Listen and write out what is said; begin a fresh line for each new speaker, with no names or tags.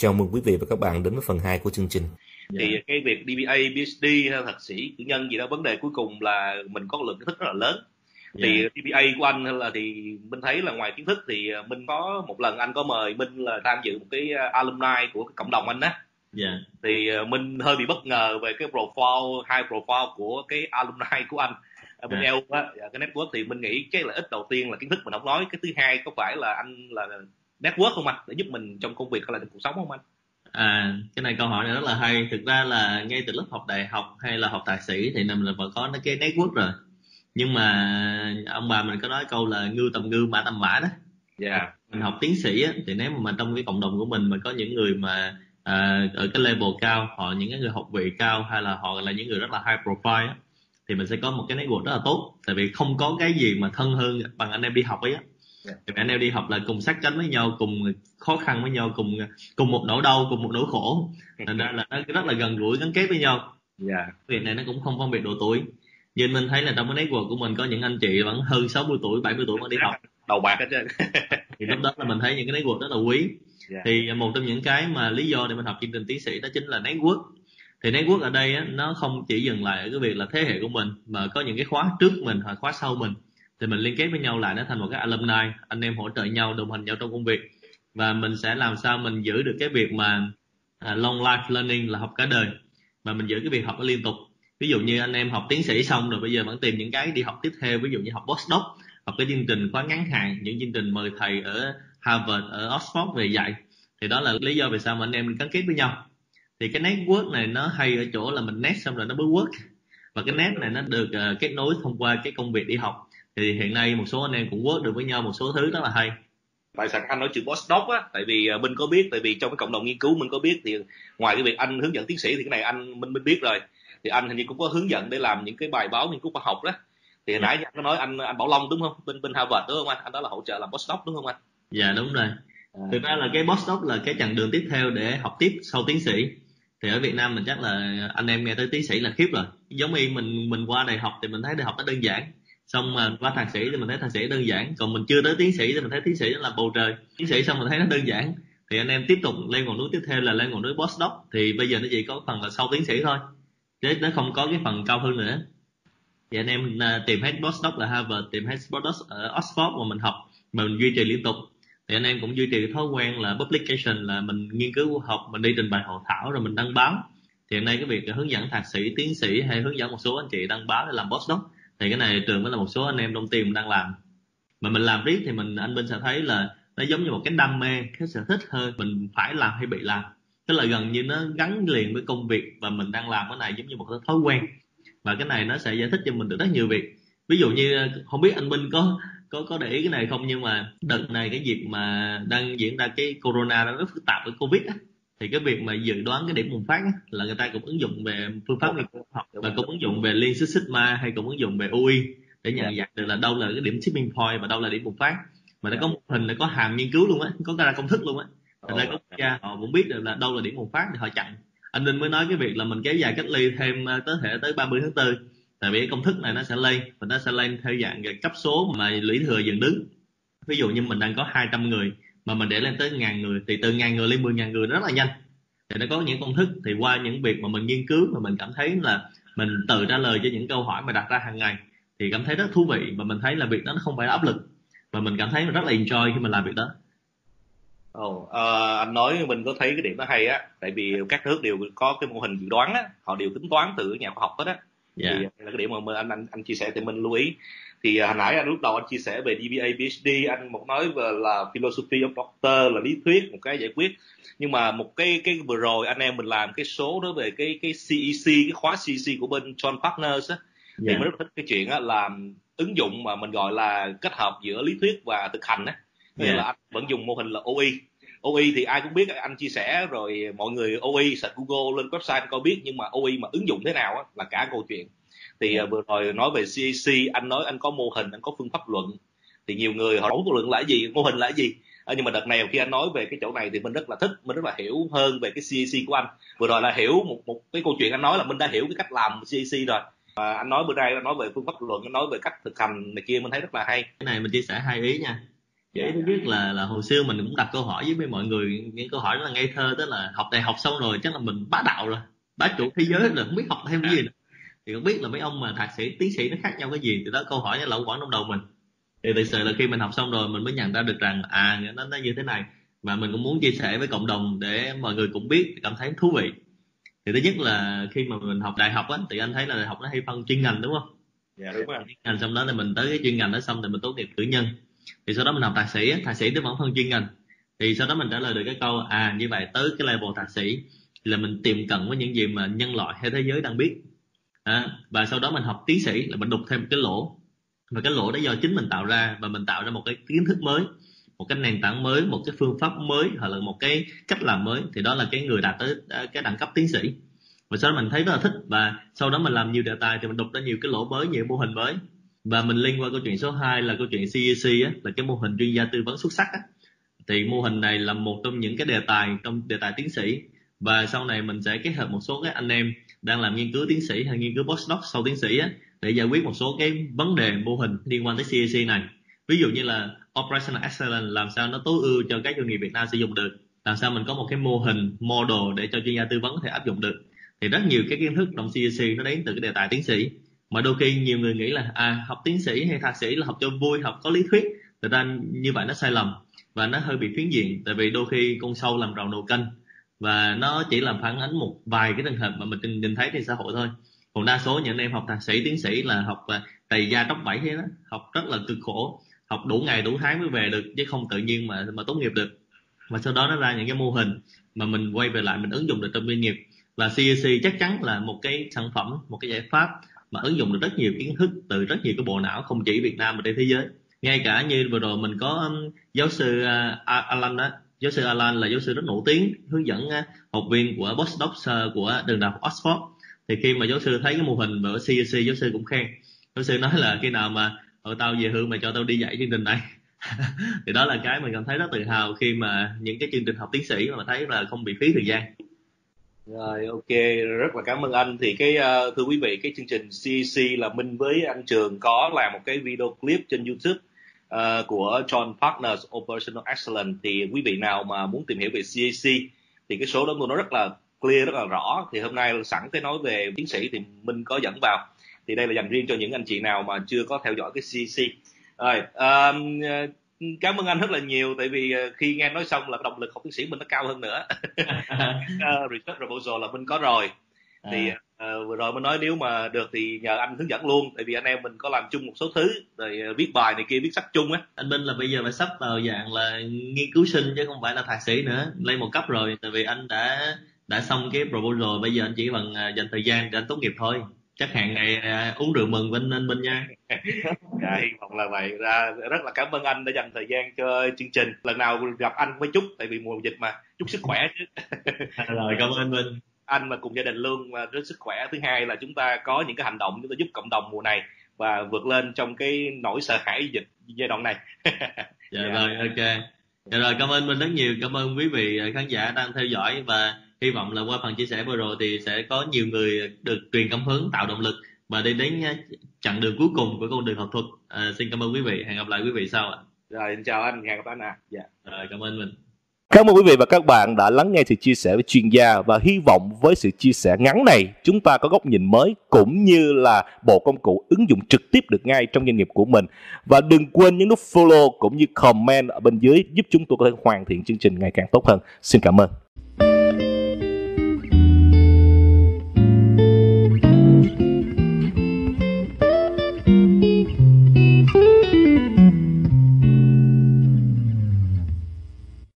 Chào mừng quý vị và các bạn đến với phần 2 của chương trình.
Thì cái việc DBA, PhD hay thạc sĩ, cử nhân gì đó vấn đề cuối cùng là mình có lượng kiến thức rất là lớn. Thì DBA của anh là thì mình thấy là ngoài kiến thức thì mình có một lần anh có mời Minh là tham dự một cái alumni của cái cộng đồng anh á.
Dạ.
Thì mình hơi bị bất ngờ về cái profile, high profile của cái alumni của anh ở bên
À.
eo á, dạ, cái network thì mình nghĩ cái lợi ích đầu tiên là kiến thức mình không nói, cái thứ hai có phải là anh là network không anh để giúp mình trong công việc hay là trong cuộc sống không anh?
À, cái này câu hỏi này rất là hay. Thực ra là ngay từ lớp học đại học hay là học thạc sĩ thì mình là phải có cái network rồi. Nhưng mà ông bà mình có nói câu là ngư tầm ngư mã tầm mã đó.
Dạ.
Mình học tiến sĩ á, thì nếu mà, mà trong cái cộng đồng của mình mà có những người mà à, ở cái level cao, họ những cái người học vị cao hay là họ là những người rất là high profile á, thì mình sẽ có một cái network rất là tốt. Tại vì không có cái gì mà thân hơn bằng anh em đi học ấy á.
Dạ.
Thì anh em đi học là cùng sát cánh với nhau, cùng khó khăn với nhau, cùng cùng một nỗi đau, cùng một nỗi khổ. Thành ra là nó rất là gần gũi gắn kết với nhau.
Dạ.
Việc này nó cũng không phân biệt độ tuổi. Nhưng mình thấy là trong cái network của mình có những anh chị vẫn hơn 60 tuổi, 70 tuổi mà đi học
Đầu bạc hết trơn.
thì lúc đó là mình thấy những cái network rất là quý
Dạ.
thì một trong những cái mà lý do để mình học chương trình tiến sĩ đó chính là network thì network ở đây á, nó không chỉ dừng lại ở cái việc là thế hệ của mình mà có những cái khóa trước mình hoặc khóa sau mình thì mình liên kết với nhau lại nó thành một cái alumni, anh em hỗ trợ nhau đồng hành nhau trong công việc. Và mình sẽ làm sao mình giữ được cái việc mà à, long life learning là học cả đời. Mà mình giữ cái việc học nó liên tục. Ví dụ như anh em học tiến sĩ xong rồi bây giờ vẫn tìm những cái đi học tiếp theo, ví dụ như học postdoc, học cái chương trình khóa ngắn hạn, những chương trình mời thầy ở Harvard, ở Oxford về dạy. Thì đó là lý do vì sao mà anh em gắn kết với nhau. Thì cái network này nó hay ở chỗ là mình net xong rồi nó mới work. Và cái net này nó được à, kết nối thông qua cái công việc đi học thì hiện nay một số anh em cũng work được với nhau một số thứ rất là hay.
Tại sao anh nói chữ postdoc á? Tại vì à, minh có biết tại vì trong cái cộng đồng nghiên cứu minh có biết thì ngoài cái việc anh hướng dẫn tiến sĩ thì cái này anh minh minh biết rồi. Thì anh hình như cũng có hướng dẫn để làm những cái bài báo nghiên cứu khoa học đó. Thì hồi nãy anh có nói anh anh Bảo Long đúng không? Bên bên Harvard đúng không anh? Anh đó là hỗ trợ làm postdoc đúng không anh?
Dạ đúng rồi.
À,
thực ra là cái postdoc là cái chặng đường tiếp theo để học tiếp sau tiến sĩ. Thì ở Việt Nam mình chắc là anh em nghe tới tiến sĩ là khiếp rồi. Giống như mình mình qua đại học thì mình thấy đại học nó đơn giản xong mà qua thạc sĩ thì mình thấy thạc sĩ đơn giản. Còn mình chưa tới tiến sĩ thì mình thấy tiến sĩ là bầu trời. Tiến sĩ xong mình thấy nó đơn giản. Thì anh em tiếp tục lên ngọn núi tiếp theo là lên ngọn núi postdoc thì bây giờ nó chỉ có phần là sau tiến sĩ thôi. Chứ nó không có cái phần cao hơn nữa. Thì anh em à, tìm hết postdoc là Harvard, tìm hết postdoc ở Oxford mà mình học, mà mình duy trì liên tục. Thì anh em cũng duy trì cái thói quen là publication, là mình nghiên cứu học, mình đi trình bày hội thảo rồi mình đăng báo. Thì hiện nay cái việc hướng dẫn thạc sĩ, tiến sĩ hay hướng dẫn một số anh chị đăng báo để làm postdoc thì cái này trường với là một số anh em trong team đang làm. Mà mình làm riết thì mình, anh Minh sẽ thấy là nó giống như một cái đam mê, cái sở thích hơn. Mình phải làm hay bị làm. Tức là gần như nó gắn liền với công việc và mình đang làm cái này giống như một cái thói quen. Và cái này nó sẽ giải thích cho mình được rất nhiều việc. Ví dụ như, không biết anh Minh có có có để ý cái này không, nhưng mà đợt này cái việc mà đang diễn ra cái corona nó rất phức tạp với covid á thì cái việc mà dự đoán cái điểm bùng phát á, là người ta cũng ứng dụng về phương pháp nghiên cứu học và cũng ứng dụng về liên xích sigma hay cũng ứng dụng về UI để nhận dạng được là đâu là cái điểm tipping point và đâu là điểm bùng phát. Mà nó có một hình nó có hàm nghiên cứu luôn á có ra công thức luôn á. Thành ra có ra họ cũng biết được là đâu là điểm bùng phát thì họ chặn. Anh Ninh mới nói cái việc là mình kéo dài cách ly thêm ờ, tới thể tới 30 tháng 4 tại vì cái công thức này nó sẽ lên và nó sẽ lên theo dạng cấp số mà lũy thừa dừng đứng. Ví dụ như mình đang có 200 người mà mình để lên tới ngàn người thì từ ngàn người lên 10 ngàn người rất là nhanh. Thì nó có những công thức. Thì qua những việc mà mình nghiên cứu mà mình cảm thấy là mình tự trả lời cho những câu hỏi mà đặt ra hàng ngày thì cảm thấy rất thú vị và mình thấy là việc đó nó không phải là áp lực. Và mình cảm thấy rất là enjoy khi mình làm việc đó.
Ồ, ờ, anh nói mình có thấy cái điểm nó hay á tại vì các nước đều có cái mô hình dự đoán á họ đều tính toán từ nhà khoa học hết á.
Dạ.
Thì là cái điểm mà mình, anh anh anh chia sẻ thì mình lưu ý thì à, hồi nãy anh lúc đầu anh chia sẻ về DBA PhD anh một nói về là philosophy of doctor là lý thuyết một cái giải quyết. Nhưng mà một cái cái vừa rồi anh em mình làm cái số đó về cái cái CEC cái khóa CEC của bên John Partners á. Thì
dạ.
mình rất thích cái chuyện á là ứng dụng mà mình gọi là kết hợp giữa lý thuyết và thực hành á. Nghĩa
Dạ.
là anh vẫn dùng mô hình là OE OE thì ai cũng biết anh chia sẻ rồi mọi người OE search Google lên website coi biết nhưng mà OE mà ứng dụng thế nào á là cả câu chuyện thì à, vừa rồi nói về CAC anh nói anh có mô hình anh có phương pháp luận. Thì nhiều người họ đấu luận là gì mô hình là gì. Ờ, nhưng mà đợt này khi anh nói về cái chỗ này thì mình rất là thích mình rất là hiểu hơn về cái CAC của anh. Vừa rồi là hiểu một một cái câu chuyện anh nói là mình đã hiểu cái cách làm CAC rồi. Và anh nói bữa nay anh nói về phương pháp luận anh nói về cách thực hành này kia mình thấy rất là hay.
Cái này mình chia sẻ hai ý nha. Cái thứ nhất là là hồi xưa mình cũng đặt câu hỏi với mọi người những câu hỏi rất là ngây thơ tức là học đại học xong rồi chắc là mình bá đạo rồi bá chủ thế giới rồi không biết học thêm cái gì nữa thì không biết là mấy ông mà thạc sĩ tiến sĩ nó khác nhau cái gì? Thì đó câu hỏi nó lẫn quẩn trong đầu mình. Thì thực sự là khi mình học xong rồi mình mới nhận ra được rằng à nó nó như thế này. Và mình cũng muốn chia sẻ với cộng đồng để mọi người cũng biết cảm thấy thú vị. Thì thứ nhất là khi mà mình học đại học á thì anh thấy là đại học nó hay phân chuyên ngành đúng không?
Dạ đúng rồi.
Chuyên ngành xong đó thì mình tới cái chuyên ngành đó xong thì mình tốt nghiệp cử nhân. Thì sau đó mình học thạc sĩ thạc sĩ nó vẫn phân chuyên ngành. Thì sau đó mình trả lời được cái câu à như vậy tới cái level thạc sĩ là mình tiệm cận với những gì mà nhân loại hay thế giới đang biết à, và sau đó mình học tiến sĩ là mình đục thêm một cái lỗ. Và cái lỗ đó do chính mình tạo ra và mình tạo ra một cái kiến thức mới một cái nền tảng mới một cái phương pháp mới hoặc là một cái cách làm mới. Thì đó là cái người đạt tới à, cái đẳng cấp tiến sĩ. Và sau đó mình thấy rất là thích và sau đó mình làm nhiều đề tài thì mình đục ra nhiều cái lỗ mới nhiều mô hình mới. Và mình liên qua câu chuyện số 2 là câu chuyện CEC á, là cái mô hình chuyên gia tư vấn xuất sắc á. thì mô hình này là một trong những cái đề tài trong đề tài tiến sĩ và sau này mình sẽ kết hợp một số các anh em đang làm nghiên cứu tiến sĩ hay nghiên cứu postdoc sau tiến sĩ á, để giải quyết một số cái vấn đề mô hình liên quan tới CAC này. Ví dụ như là operational excellence làm sao nó tối ưu cho các doanh nghiệp Việt Nam sử dụng được. Làm sao mình có một cái mô hình model để cho chuyên gia tư vấn có thể áp dụng được. Thì rất nhiều cái kiến thức trong CAC nó đến từ cái đề tài tiến sĩ. Mà đôi khi nhiều người nghĩ là à học tiến sĩ hay thạc sĩ là học cho vui học có lý thuyết. Thực ra như vậy nó sai lầm và nó hơi bị phiến diện. Tại vì đôi khi con sâu làm rầu nồi canh và nó chỉ làm phản ánh một vài cái trường hợp mà mình nhìn thấy trên xã hội thôi. Còn đa số những anh em học thạc sĩ, tiến sĩ là học à, tày da tóc bảy thế đó, học rất là cực khổ, học đủ ngày đủ tháng mới về được, chứ không tự nhiên mà mà tốt nghiệp được. Và sau đó nó ra những cái mô hình mà mình quay về lại mình ứng dụng được trong doanh nghiệp. Và CEC chắc chắn là một cái sản phẩm, một cái giải pháp mà ứng dụng được rất nhiều kiến thức từ rất nhiều cái bộ não, không chỉ Việt Nam mà trên thế giới. Ngay cả như vừa rồi mình có giáo sư à, Alan đó giáo sư Alan là giáo sư rất nổi tiếng hướng dẫn à, học viên của postdoc à, của trường đại học Oxford. Thì khi mà giáo sư thấy cái mô hình ở CEC giáo sư cũng khen. Giáo sư nói là khi nào mà ở tao về hưu mà cho tao đi dạy chương trình này. Thì đó là cái mình cảm thấy rất tự hào khi mà những cái chương trình học tiến sĩ mà thấy là không bị phí thời gian.
Rồi ok rất là cảm ơn anh. Thì cái uh, thưa quý vị cái chương trình CEC là Minh với anh Trường có làm một cái video clip trên YouTube uh, của John Partners Operational Excellence thì quý vị nào mà muốn tìm hiểu về CEC thì cái số đó tôi nói rất là clear rất là rõ. Thì hôm nay sẵn cái nói về tiến sĩ thì Minh có dẫn vào. Thì đây là dành riêng cho những anh chị nào mà chưa có theo dõi cái CEC rồi um, cảm ơn anh rất là nhiều tại vì ờ, khi nghe nói xong là động lực học tiến sĩ mình nó cao hơn nữa. Uh, research proposal là mình có rồi thì uh, vừa rồi mình nói nếu mà được thì nhờ anh hướng dẫn luôn tại vì anh em mình có làm chung một số thứ rồi uh, viết bài này kia viết sách chung á.
Anh Minh là bây giờ phải sắp vào dạng là nghiên cứu sinh chứ không phải là thạc sĩ nữa. Lên một cấp rồi tại vì anh đã đã xong cái proposal bây giờ anh chỉ bằng uh, dành thời gian để anh tốt nghiệp thôi. Chắc hẹn ngày à, uống rượu mừng với anh Minh nha.
Dạ hy vọng là vậy. Ra rất là cảm ơn anh đã dành thời gian cho chương trình. Lần nào gặp anh mới chúc tại vì mùa dịch mà. Chúc sức khỏe chứ.
Rồi cảm ơn anh Minh
anh mà cùng gia đình luôn. Mà rất sức khỏe. Thứ hai là chúng ta có những cái hành động chúng ta giúp cộng đồng mùa này và vượt lên trong cái nỗi sợ hãi dịch giai đoạn này.
Dạ, dạ. rồi ok. Dạ rồi cảm ơn minh rất nhiều. Cảm ơn quý vị khán giả đang theo dõi. Và hy vọng là qua phần chia sẻ vừa rồi thì sẽ có nhiều người được truyền cảm hứng tạo động lực và đi đến chặng đường cuối cùng của con đường học thuật. À, xin cảm ơn quý vị. Hẹn gặp lại quý vị sau ạ.
Rồi chào anh. Hẹn gặp anh à dạ.
Rồi cảm ơn mình
Cảm ơn quý vị và các bạn đã lắng nghe sự chia sẻ với chuyên gia và hy vọng với sự chia sẻ ngắn này, chúng ta có góc nhìn mới cũng như là bộ công cụ ứng dụng trực tiếp được ngay trong doanh nghiệp của mình. Và đừng quên nhấn nút follow cũng như comment ở bên dưới giúp chúng tôi có thể hoàn thiện chương trình ngày càng tốt hơn. Xin cảm ơn.